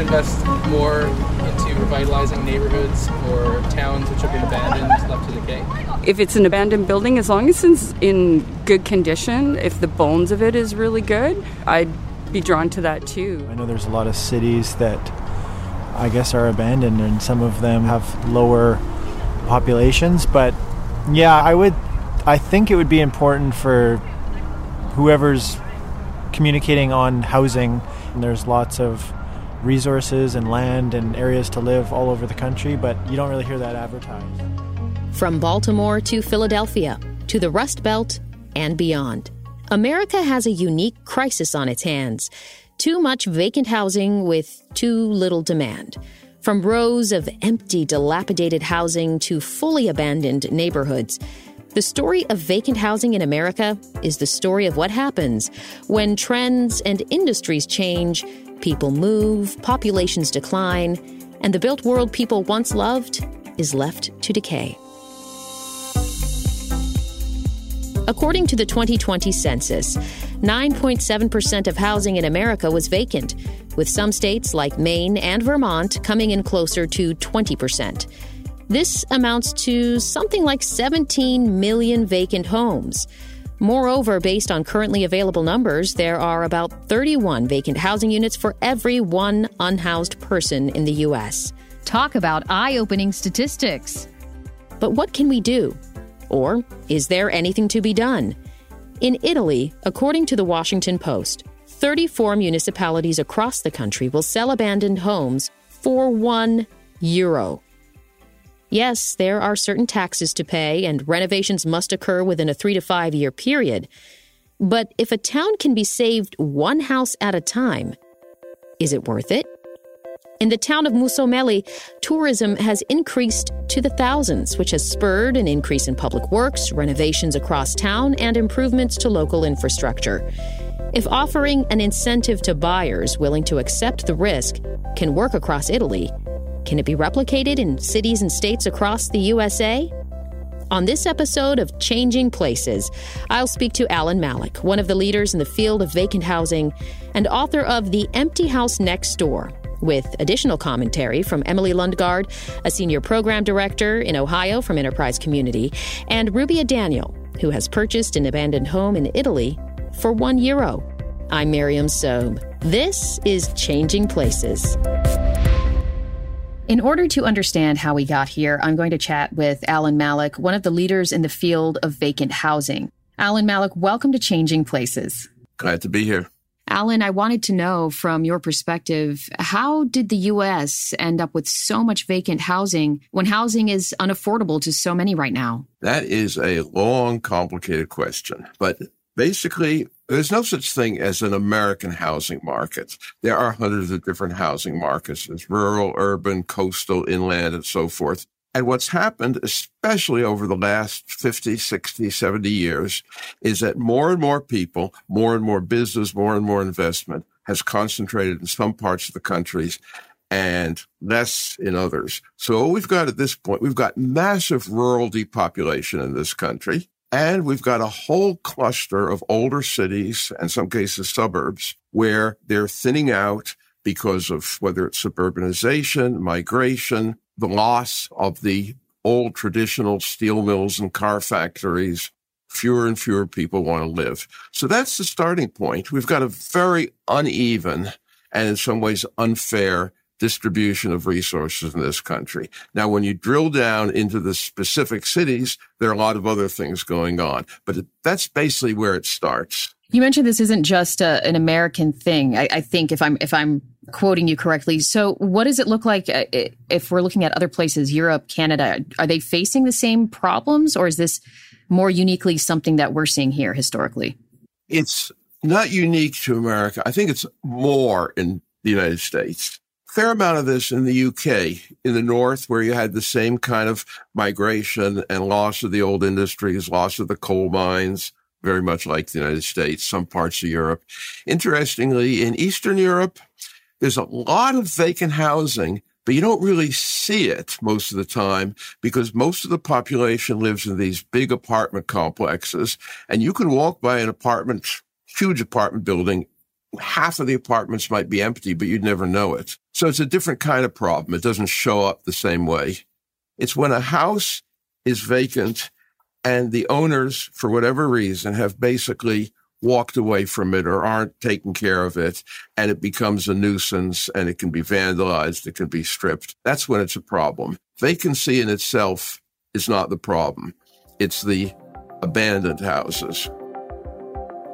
could invest more into revitalizing neighborhoods or towns which have been abandoned, left to decay. If it's an abandoned building, as long as it's in good condition, if the bones of it is really good, I'd be drawn to that too. I know there's a lot of cities that I guess are abandoned, and some of them have lower populations. But yeah, I would, I think it would be important for whoever's communicating on housing. And there's lots of resources and land and areas to live all over the country, but you don't really hear that advertised. From Baltimore to Philadelphia to the Rust Belt and beyond, America has a unique crisis on its hands too much vacant housing with too little demand. From rows of empty, dilapidated housing to fully abandoned neighborhoods, the story of vacant housing in America is the story of what happens when trends and industries change, people move, populations decline, and the built world people once loved is left to decay. According to the 2020 census, 9.7% of housing in America was vacant, with some states like Maine and Vermont coming in closer to 20%. This amounts to something like 17 million vacant homes. Moreover, based on currently available numbers, there are about 31 vacant housing units for every one unhoused person in the U.S. Talk about eye opening statistics. But what can we do? Or is there anything to be done? In Italy, according to the Washington Post, 34 municipalities across the country will sell abandoned homes for 1 euro. Yes, there are certain taxes to pay, and renovations must occur within a three to five year period. But if a town can be saved one house at a time, is it worth it? In the town of Mussomeli, tourism has increased to the thousands, which has spurred an increase in public works, renovations across town, and improvements to local infrastructure. If offering an incentive to buyers willing to accept the risk can work across Italy, can it be replicated in cities and states across the USA? On this episode of Changing Places, I'll speak to Alan Mallach, one of the leaders in the field of vacant housing and author of The Empty House Next Door with additional commentary from Emily Lundgaard, a senior program director in Ohio from Enterprise Community, and Rubia Daniel, who has purchased an abandoned home in Italy for one euro. I'm Miriam Sobe. This is Changing Places. In order to understand how we got here, I'm going to chat with Alan Mallach, one of the leaders in the field of vacant housing. Alan Mallach, welcome to Changing Places. Glad to be here. Alan, I wanted to know from your perspective, how did the U.S. end up with so much vacant housing when housing is unaffordable to so many right now? That is a long, complicated question. But basically, there's no such thing as an American housing market. There are hundreds of different housing markets. There's rural, urban, coastal, inland, and so forth. And what's happened, especially over the last 50, 60, 70 years, is that more and more people, more and more business, more and more investment has concentrated in some parts of the countries and less in others. So what we've got at this point, we've got massive rural depopulation in this country. And we've got a whole cluster of older cities and some cases suburbs where they're thinning out because of whether it's suburbanization, migration, the loss of the old traditional steel mills and car factories, fewer and fewer people want to live. So that's the starting point. We've got a very uneven and in some ways unfair distribution of resources in this country. Now, when you drill down into the specific cities, there are a lot of other things going on, but that's basically where it starts. You mentioned this isn't just a, an American thing. I, I, think if I'm if I'm quoting you correctly, so what does it look like uh, if we're looking at other places, Europe, Canada? Are they facing the same problems, or is this more uniquely something that we're seeing here historically? It's not unique to America. I think it's more in the United States. Fair amount of this in the UK, in the north, where you had the same kind of migration and loss of the old industries, loss of the coal mines, very much like the United States, some parts of Europe. Interestingly, in Eastern Europe, there's a lot of vacant housing, but you don't really see it most of the time because most of the population lives in these big apartment complexes. And you can walk by an apartment, huge apartment building half of the apartments might be empty, but you'd never know it. So it's a different kind of problem. It doesn't show up the same way. It's when a house is vacant and the owners, for whatever reason, have basically walked away from it or aren't taking care of it and it becomes a nuisance and it can be vandalized, it can be stripped. That's when it's a problem. Vacancy in itself is not the problem. It's the abandoned houses.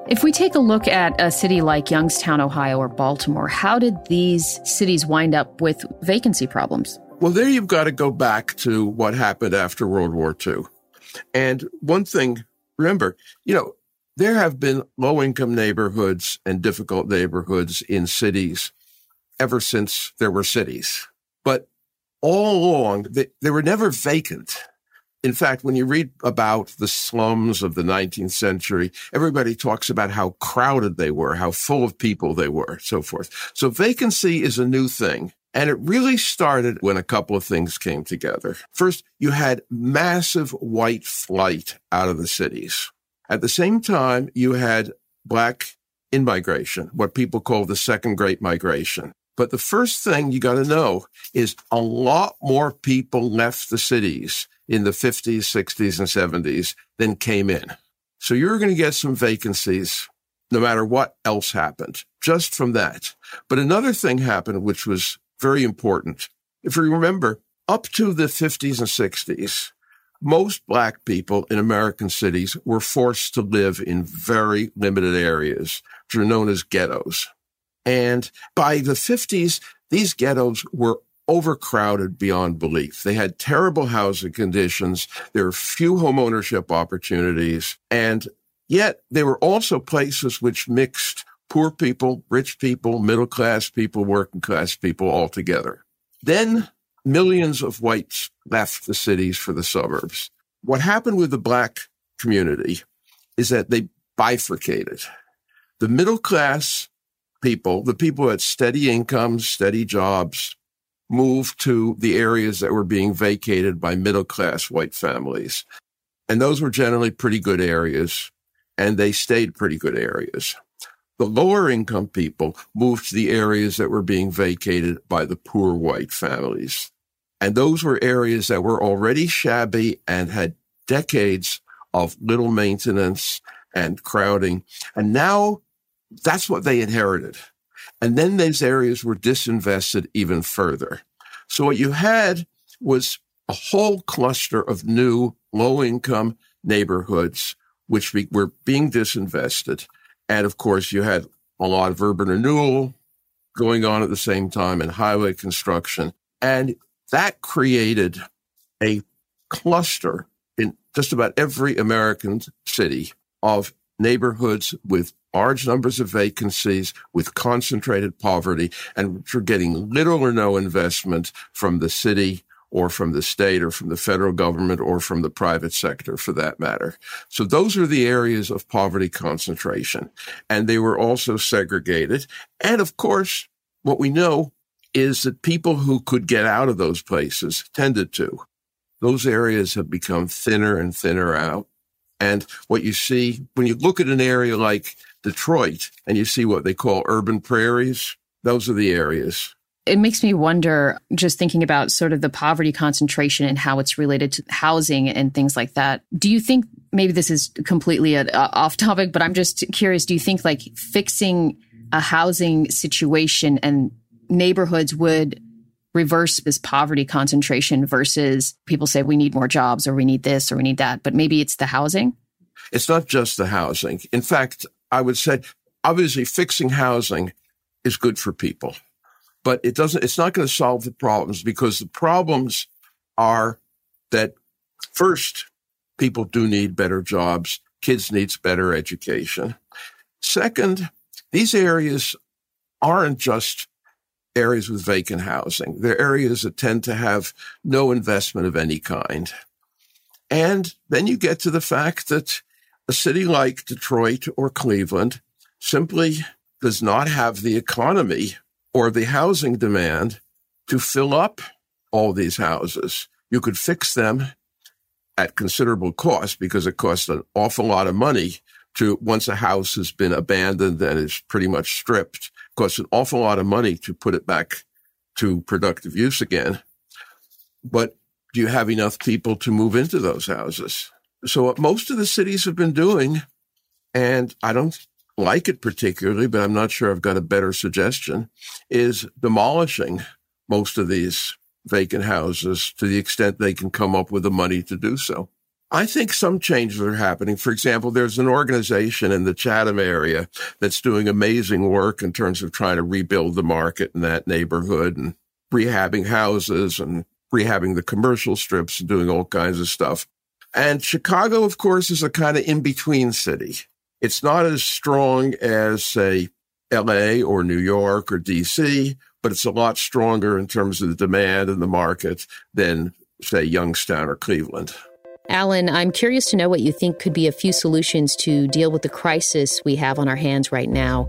If we take a look at a city like Youngstown, Ohio, or Baltimore, how did these cities wind up with vacancy problems? Well, there you've got to go back to what happened after World War II. And one thing, remember, you know, there have been low income neighborhoods and difficult neighborhoods in cities ever since there were cities. But all along, they, they were never vacant. In fact, when you read about the slums of the 19th century, everybody talks about how crowded they were, how full of people they were, so forth. So vacancy is a new thing. And it really started when a couple of things came together. First, you had massive white flight out of the cities. At the same time, you had black in-migration, what people call the second great migration. But the first thing you got to know is a lot more people left the cities in the 50s, 60s, and 70s than came in. So you're going to get some vacancies no matter what else happened, just from that. But another thing happened, which was very important. If you remember, up to the 50s and 60s, most black people in American cities were forced to live in very limited areas, which are known as ghettos. And by the 50s, these ghettos were overcrowded beyond belief. They had terrible housing conditions. There were few homeownership opportunities. And yet they were also places which mixed poor people, rich people, middle class people, working class people all together. Then millions of whites left the cities for the suburbs. What happened with the black community is that they bifurcated. The middle class people, the people at steady incomes, steady jobs, moved to the areas that were being vacated by middle class white families. And those were generally pretty good areas, and they stayed pretty good areas. The lower income people moved to the areas that were being vacated by the poor white families. And those were areas that were already shabby and had decades of little maintenance and crowding. And now that's what they inherited. And then those areas were disinvested even further. So what you had was a whole cluster of new low income neighborhoods, which were being disinvested. And of course, you had a lot of urban renewal going on at the same time and highway construction. And that created a cluster in just about every American city of neighborhoods with large numbers of vacancies, with concentrated poverty, and which are getting little or no investment from the city or from the state or from the federal government or from the private sector for that matter. So those are the areas of poverty concentration. And they were also segregated. And of course, what we know is that people who could get out of those places tended to. Those areas have become thinner and thinner out. And what you see when you look at an area like Detroit and you see what they call urban prairies, those are the areas. It makes me wonder, just thinking about sort of the poverty concentration and how it's related to housing and things like that. Do you think maybe this is completely a, a uh, off topic, but I'm just curious. Do you think like fixing a housing situation and neighborhoods would reverse this poverty concentration versus people say we need more jobs or we need this or we need that, but maybe it's the housing? It's not just the housing. In fact, I would say obviously fixing housing is good for people, but it doesn't, it's not going to solve the problems because the problems are that first, people do need better jobs. Kids needs better education. Second, these areas aren't just areas with vacant housing. They're areas that tend to have no investment of any kind. And then you get to the fact that a city like Detroit or Cleveland simply does not have the economy or the housing demand to fill up all these houses. You could fix them at considerable cost because it costs an awful lot of money to once a house has been abandoned and is pretty much stripped, costs an awful lot of money to put it back to productive use again. But do you have enough people to move into those houses? So what most of the cities have been doing, and I don't like it particularly, but I'm not sure I've got a better suggestion, is demolishing most of these vacant houses to the extent they can come up with the money to do so. I think some changes are happening. For example, there's an organization in the Chatham area that's doing amazing work in terms of trying to rebuild the market in that neighborhood and rehabbing houses and rehabbing the commercial strips and doing all kinds of stuff. And Chicago, of course, is a kind of in between city. It's not as strong as, say, LA or New York or DC, but it's a lot stronger in terms of the demand and the market than, say, Youngstown or Cleveland. Alan, I'm curious to know what you think could be a few solutions to deal with the crisis we have on our hands right now.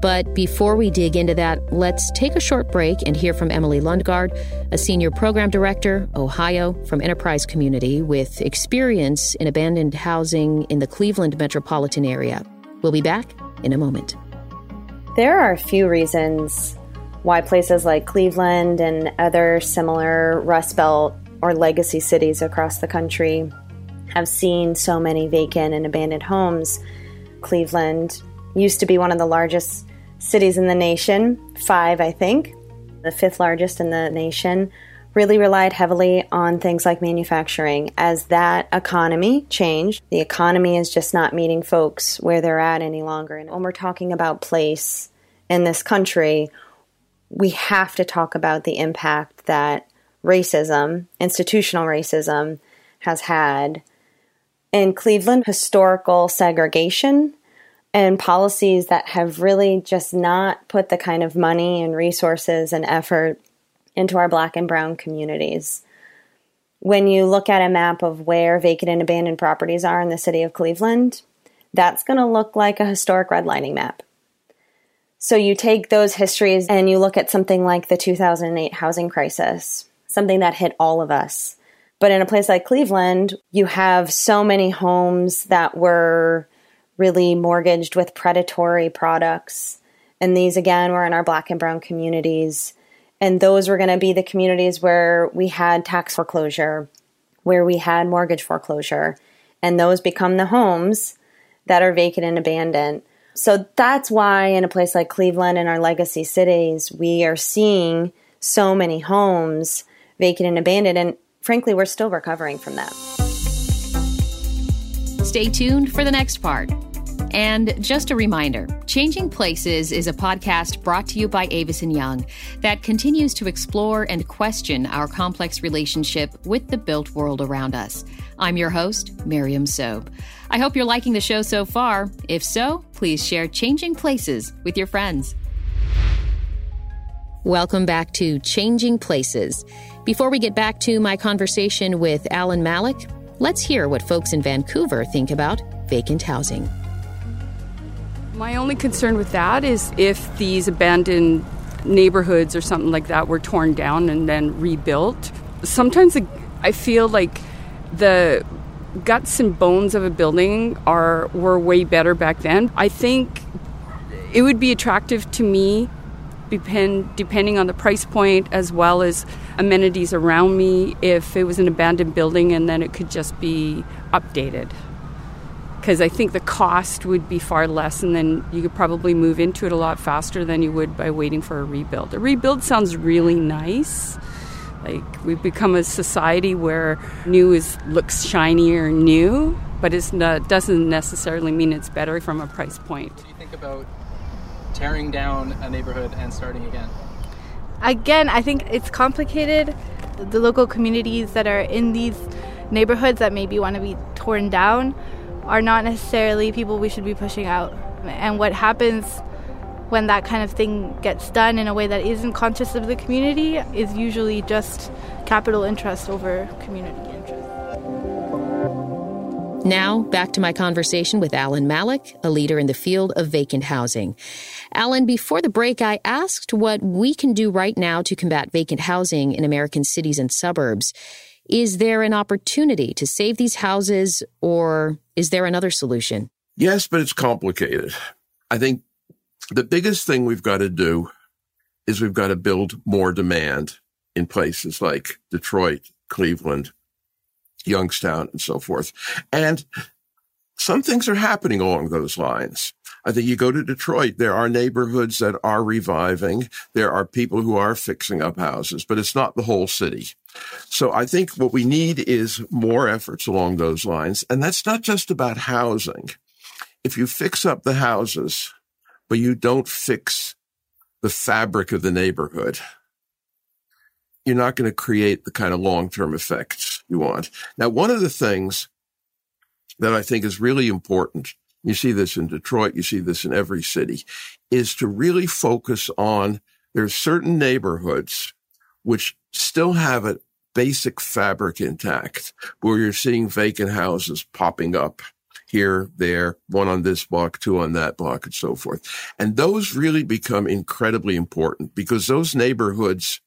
But before we dig into that, let's take a short break and hear from Emily Lundgaard, a senior program director, Ohio, from Enterprise Community, with experience in abandoned housing in the Cleveland metropolitan area. We'll be back in a moment. There are a few reasons why places like Cleveland and other similar Rust Belt or legacy cities across the country have seen so many vacant and abandoned homes. Cleveland used to be one of the largest cities in the nation, five, I think, the fifth largest in the nation, really relied heavily on things like manufacturing. As that economy changed, the economy is just not meeting folks where they're at any longer. And when we're talking about place in this country, we have to talk about the impact that racism, institutional racism, has had in Cleveland, historical segregation and policies that have really just not put the kind of money and resources and effort into our black and brown communities. When you look at a map of where vacant and abandoned properties are in the city of Cleveland, that's going to look like a historic redlining map. So you take those histories and you look at something like the 2008 housing crisis, something that hit all of us. But in a place like Cleveland, you have so many homes that were really mortgaged with predatory products. And these, again, were in our black and brown communities. And those were going to be the communities where we had tax foreclosure, where we had mortgage foreclosure. And those become the homes that are vacant and abandoned. So that's why, in a place like Cleveland and our legacy cities, we are seeing so many homes vacant and abandoned. And frankly, we're still recovering from that. Stay tuned for the next part. And just a reminder Changing Places is a podcast brought to you by Avison Young that continues to explore and question our complex relationship with the built world around us. I'm your host, Miriam Sobe. I hope you're liking the show so far. If so, please share Changing Places with your friends. Welcome back to Changing Places. Before we get back to my conversation with Alan Mallach, let's hear what folks in Vancouver think about vacant housing. My only concern with that is if these abandoned neighborhoods or something like that were torn down and then rebuilt. Sometimes I feel like the guts and bones of a building are were way better back then. I think it would be attractive to me depend, depending on the price point as well as amenities around me if it was an abandoned building and then it could just be updated because I think the cost would be far less, and then you could probably move into it a lot faster than you would by waiting for a rebuild. A rebuild sounds really nice. Like we've become a society where new is looks shinier new, but it doesn't necessarily mean it's better from a price point. What do you think about tearing down a neighborhood and starting again? Again, I think it's complicated. The local communities that are in these neighborhoods that maybe want to be torn down are not necessarily people we should be pushing out. And what happens when that kind of thing gets done in a way that isn't conscious of the community is usually just capital interest over community interest. Now, back to my conversation with Alan Mallach, a leader in the field of vacant housing. Alan, before the break, I asked what we can do right now to combat vacant housing in American cities and suburbs. Is there an opportunity to save these houses, or is there another solution? Yes, but it's complicated. I think the biggest thing we've got to do is we've got to build more demand in places like Detroit, Cleveland, Youngstown, and so forth. And some things are happening along those lines. I think you go to Detroit, there are neighborhoods that are reviving. There are people who are fixing up houses, but it's not the whole city. So I think what we need is more efforts along those lines. And that's not just about housing. If you fix up the houses, but you don't fix the fabric of the neighborhood, you're not going to create the kind of long-term effects you want. Now, one of the things that I think is really important, you see this in Detroit, you see this in every city, is to really focus on there's certain neighborhoods which still have a basic fabric intact, where you're seeing vacant houses popping up here, there, one on this block, two on that block, and so forth. And those really become incredibly important because those neighborhoods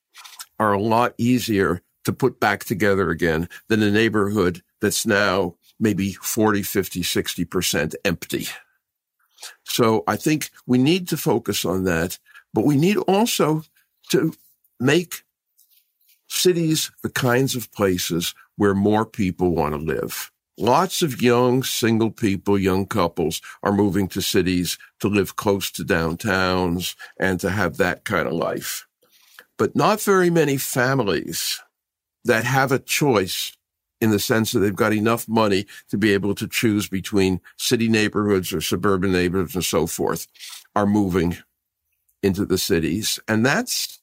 are a lot easier to put back together again than a neighborhood that's now maybe 40, 50, 60% empty. So I think we need to focus on that, but we need also to make cities the kinds of places where more people want to live. Lots of young single people, young couples are moving to cities to live close to downtowns and to have that kind of life. But not very many families that have a choice in the sense that they've got enough money to be able to choose between city neighborhoods or suburban neighborhoods and so forth are moving into the cities. And that's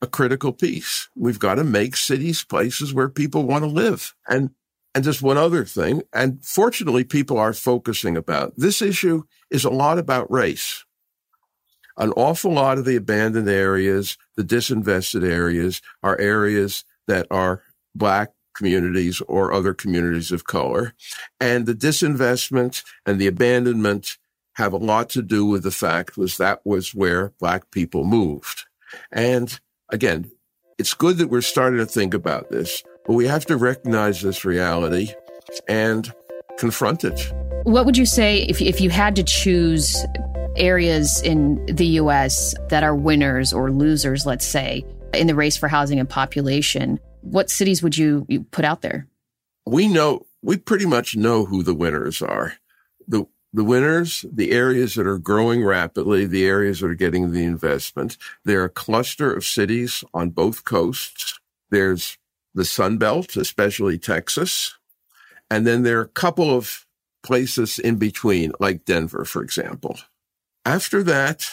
a critical piece. We've got to make cities places where people want to live. And and just one other thing, and fortunately people are focusing about this issue is a lot about race. An awful lot of the abandoned areas, the disinvested areas are areas that are black communities or other communities of color. And the disinvestment and the abandonment have a lot to do with the fact was that was where black people moved. And again, it's good that we're starting to think about this, but we have to recognize this reality and confront it. What would you say if, if you had to choose areas in the US that are winners or losers, let's say, in the race for housing and population? What cities would you, you put out there? We know, we pretty much know who the winners are. The, the winners, the areas that are growing rapidly, the areas that are getting the investment. They're a cluster of cities on both coasts. There's the Sun Belt, especially Texas. And then there are a couple of places in between, like Denver, for example. After that,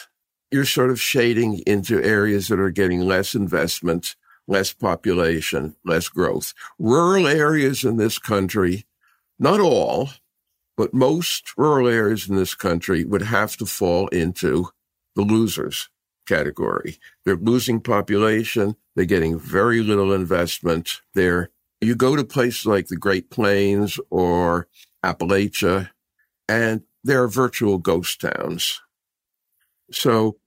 you're sort of shading into areas that are getting less investment less population, less growth. Rural areas in this country, not all, but most rural areas in this country would have to fall into the losers category. They're losing population. They're getting very little investment. There, you go to places like the Great Plains or Appalachia, and there are virtual ghost towns. So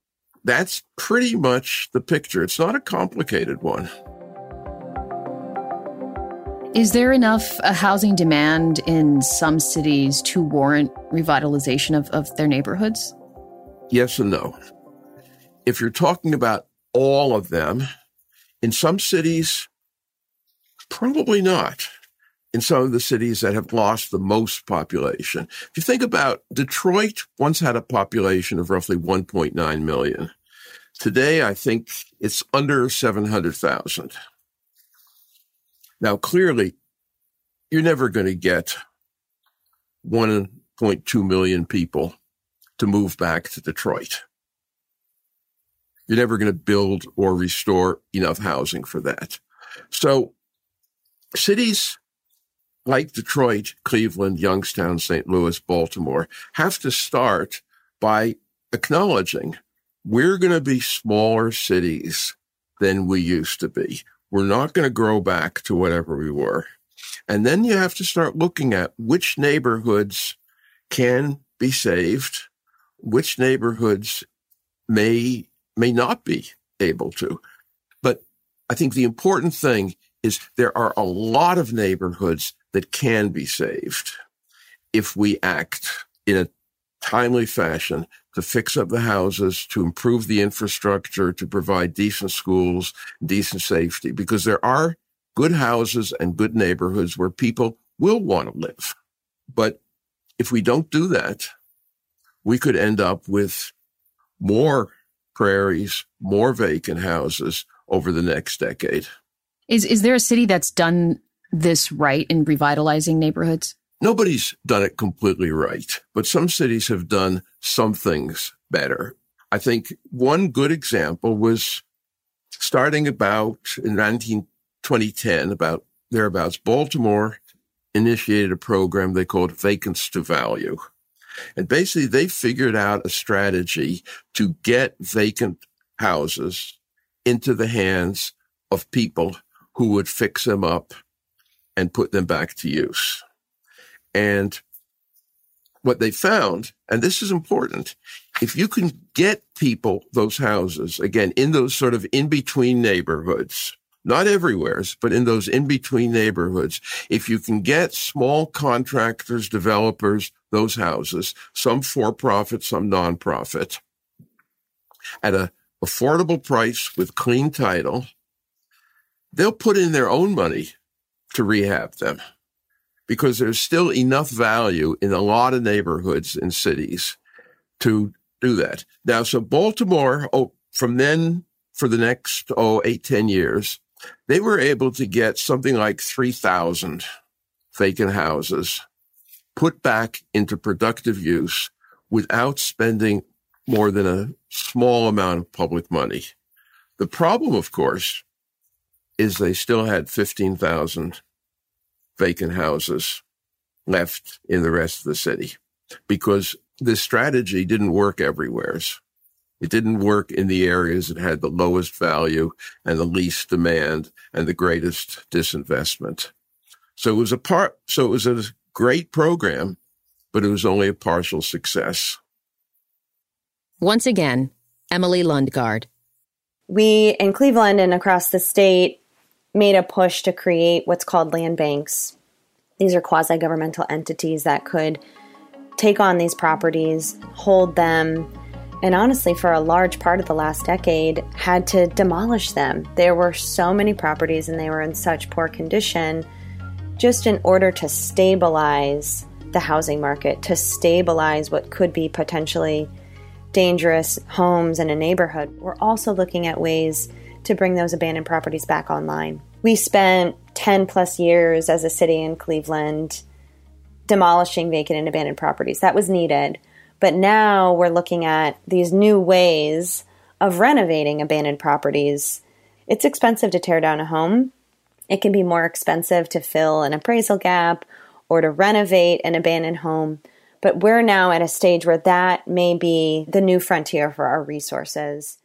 that's pretty much the picture. It's not a complicated one. Is there enough uh, housing demand in some cities to warrant revitalization of, of their neighborhoods? Yes and no. If you're talking about all of them, in some cities, probably not. In some of the cities that have lost the most population. If you think about Detroit once had a population of roughly 1.9 million. Today, I think it's under 700,000. Now, clearly, you're never going to get 1.2 million people to move back to Detroit. You're never going to build or restore enough housing for that. So cities like Detroit, Cleveland, Youngstown, St. Louis, Baltimore have to start by acknowledging we're going to be smaller cities than we used to be. We're not going to grow back to whatever we were. And then you have to start looking at which neighborhoods can be saved, which neighborhoods may, may not be able to. But I think the important thing is there are a lot of neighborhoods that can be saved if we act in a timely fashion to fix up the houses, to improve the infrastructure, to provide decent schools, decent safety, because there are good houses and good neighborhoods where people will want to live. But if we don't do that, we could end up with more prairies, more vacant houses over the next decade. Is is there a city that's done this right in revitalizing neighborhoods? Nobody's done it completely right, but some cities have done some things better. I think one good example was starting about in 19, 2010, about thereabouts, Baltimore initiated a program they called Vacants to Value. And basically they figured out a strategy to get vacant houses into the hands of people who would fix them up and put them back to use. And what they found, and this is important, if you can get people those houses, again, in those sort of in between neighborhoods, not everywheres, but in those in between neighborhoods, if you can get small contractors, developers, those houses, some for profit, some nonprofit, at a affordable price with clean title, they'll put in their own money to rehab them because there's still enough value in a lot of neighborhoods and cities to do that. Now, so Baltimore, oh, from then for the next, oh, eight, 10 years, they were able to get something like 3,000 vacant houses put back into productive use without spending more than a small amount of public money. The problem, of course, is they still had 15,000 vacant houses left in the rest of the city because this strategy didn't work everywhere. It didn't work in the areas that had the lowest value and the least demand and the greatest disinvestment. So it was a part, so it was a great program, but it was only a partial success. Once again, Emily Lundgaard. We in Cleveland and across the state made a push to create what's called land banks. These are quasi governmental entities that could take on these properties, hold them, and honestly, for a large part of the last decade, had to demolish them. There were so many properties and they were in such poor condition just in order to stabilize the housing market, to stabilize what could be potentially dangerous homes in a neighborhood. We're also looking at ways to bring those abandoned properties back online. We spent 10 plus years as a city in Cleveland demolishing vacant and abandoned properties. That was needed. But now we're looking at these new ways of renovating abandoned properties. It's expensive to tear down a home. It can be more expensive to fill an appraisal gap or to renovate an abandoned home. But we're now at a stage where that may be the new frontier for our resources.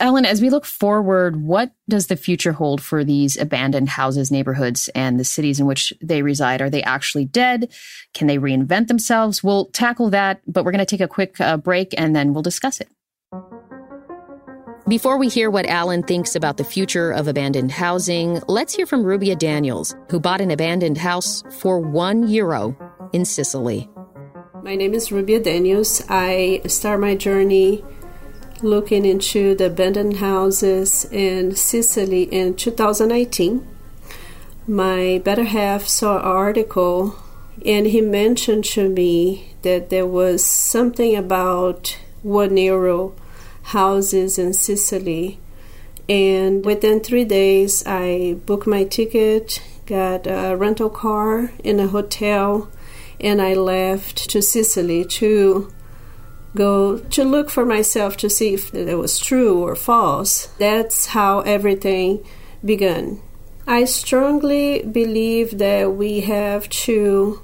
Ellen, as we look forward, what does the future hold for these abandoned houses, neighborhoods, and the cities in which they reside? Are they actually dead? Can they reinvent themselves? We'll tackle that, but we're going to take a quick uh, break and then we'll discuss it. Before we hear what Alan thinks about the future of abandoned housing, let's hear from Rubia Daniels, who bought an abandoned house for one euro in Sicily. My name is Rubia Daniels. I start my journey looking into the abandoned houses in Sicily in 2018, My better half saw an article and he mentioned to me that there was something about one euro houses in Sicily. And within three days, I booked my ticket, got a rental car in a hotel, and I left to Sicily to go to look for myself to see if it was true or false. That's how everything began. I strongly believe that we have to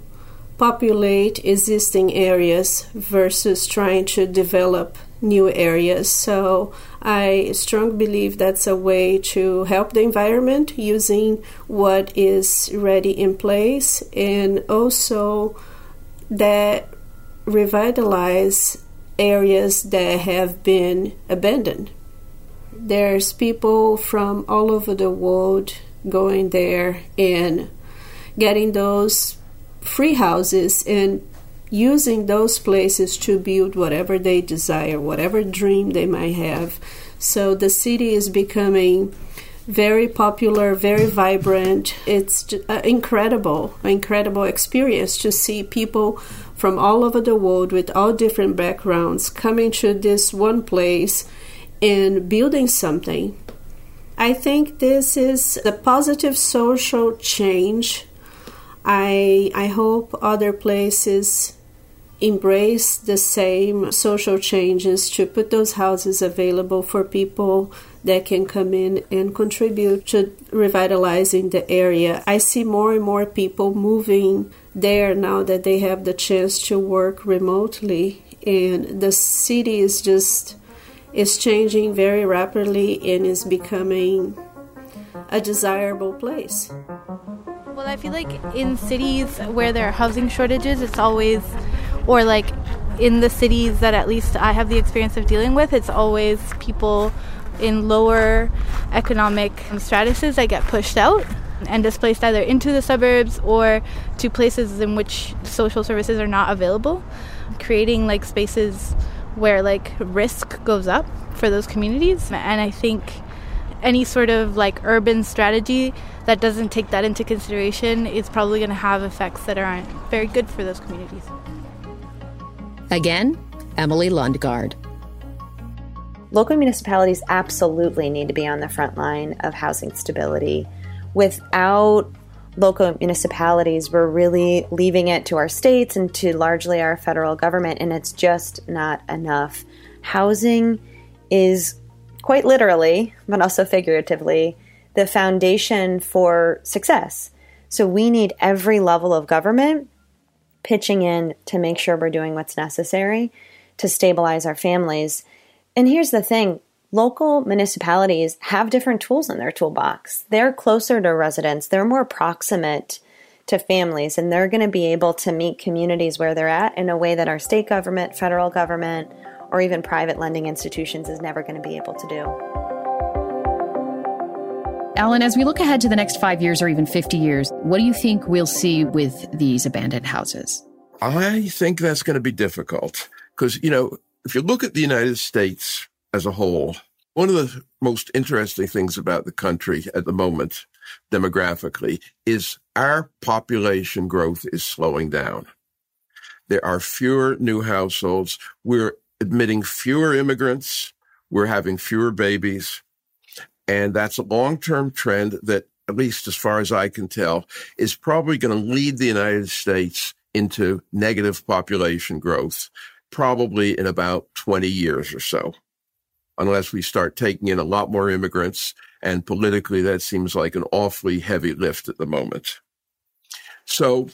populate existing areas versus trying to develop new areas. So I strongly believe that's a way to help the environment using what is ready in place and also that revitalize areas that have been abandoned. There's people from all over the world going there and getting those free houses and using those places to build whatever they desire, whatever dream they might have. So the city is becoming very popular, very vibrant. It's uh, incredible, incredible experience to see people from all over the world with all different backgrounds coming to this one place and building something. I think this is a positive social change. I I hope other places embrace the same social changes to put those houses available for people that can come in and contribute to revitalizing the area. I see more and more people moving there now that they have the chance to work remotely and the city is just is changing very rapidly and is becoming a desirable place. Well, I feel like in cities where there are housing shortages, it's always or like in the cities that at least I have the experience of dealing with, it's always people in lower economic stratuses that get pushed out and displaced either into the suburbs or to places in which social services are not available, creating like spaces where like risk goes up for those communities. And I think any sort of like urban strategy that doesn't take that into consideration is probably going to have effects that aren't very good for those communities. Again, Emily Lundgaard. Local municipalities absolutely need to be on the front line of housing stability. Without local municipalities, we're really leaving it to our states and to largely our federal government, and it's just not enough. Housing is quite literally, but also figuratively, the foundation for success. So we need every level of government pitching in to make sure we're doing what's necessary to stabilize our families. And here's the thing local municipalities have different tools in their toolbox. They're closer to residents, they're more proximate to families, and they're going to be able to meet communities where they're at in a way that our state government, federal government, or even private lending institutions is never going to be able to do. Alan, as we look ahead to the next five years or even 50 years, what do you think we'll see with these abandoned houses? I think that's going to be difficult because, you know, if you look at the United States as a whole, one of the most interesting things about the country at the moment, demographically, is our population growth is slowing down. There are fewer new households. We're admitting fewer immigrants. We're having fewer babies. And that's a long term trend that, at least as far as I can tell, is probably going to lead the United States into negative population growth, probably in about 20 years or so, unless we start taking in a lot more immigrants. And politically, that seems like an awfully heavy lift at the moment. So,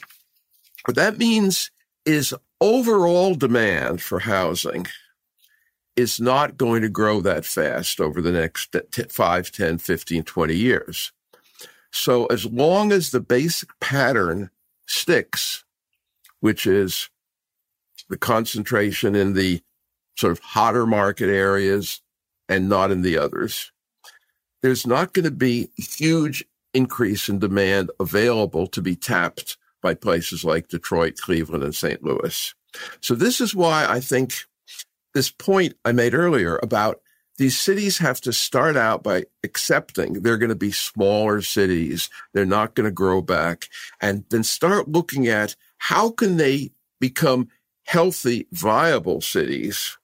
what that means is overall demand for housing is not going to grow that fast over the next 5, 10, 15, 20 years. So as long as the basic pattern sticks, which is the concentration in the sort of hotter market areas and not in the others, there's not going to be huge increase in demand available to be tapped by places like Detroit, Cleveland, and St. Louis. So this is why I think this point I made earlier about these cities have to start out by accepting they're going to be smaller cities. They're not going to grow back and then start looking at how can they become healthy, viable cities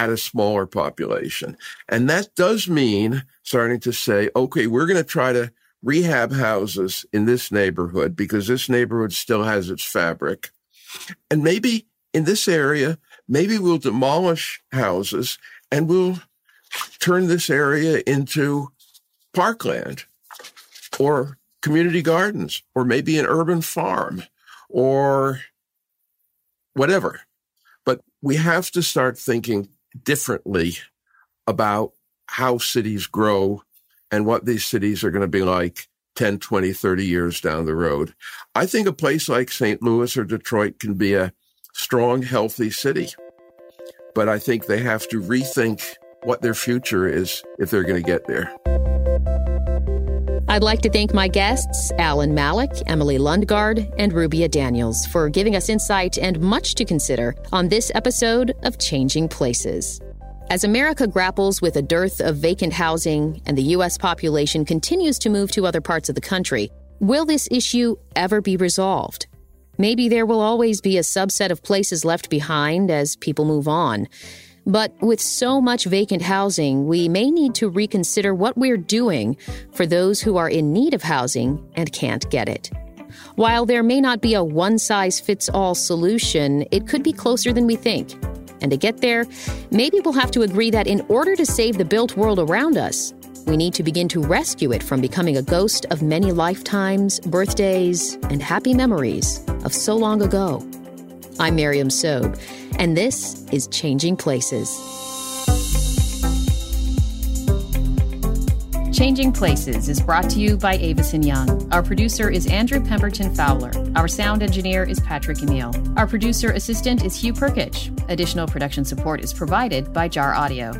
at a smaller population. And that does mean starting to say, okay, we're going to try to rehab houses in this neighborhood because this neighborhood still has its fabric. And maybe in this area, maybe we'll demolish houses and we'll turn this area into parkland or community gardens or maybe an urban farm or whatever. But we have to start thinking differently about how cities grow and what these cities are going to be like 10, 20, 30 years down the road. I think a place like St. Louis or Detroit can be a strong, healthy city. But I think they have to rethink what their future is if they're going to get there. I'd like to thank my guests, Alan Mallach, Emily Lundgaard, and Rubia Daniels, for giving us insight and much to consider on this episode of Changing Places. As America grapples with a dearth of vacant housing and the U.S. population continues to move to other parts of the country, will this issue ever be resolved? Maybe there will always be a subset of places left behind as people move on. But with so much vacant housing, we may need to reconsider what we're doing for those who are in need of housing and can't get it. While there may not be a one size fits all solution, it could be closer than we think. And to get there, maybe we'll have to agree that in order to save the built world around us, we need to begin to rescue it from becoming a ghost of many lifetimes, birthdays, and happy memories of so long ago. I'm Miriam Sobe, and this is Changing Places. Changing Places is brought to you by Avison Young. Our producer is Andrew Pemberton Fowler. Our sound engineer is Patrick Emile. Our producer assistant is Hugh Perkich. Additional production support is provided by Jar Audio.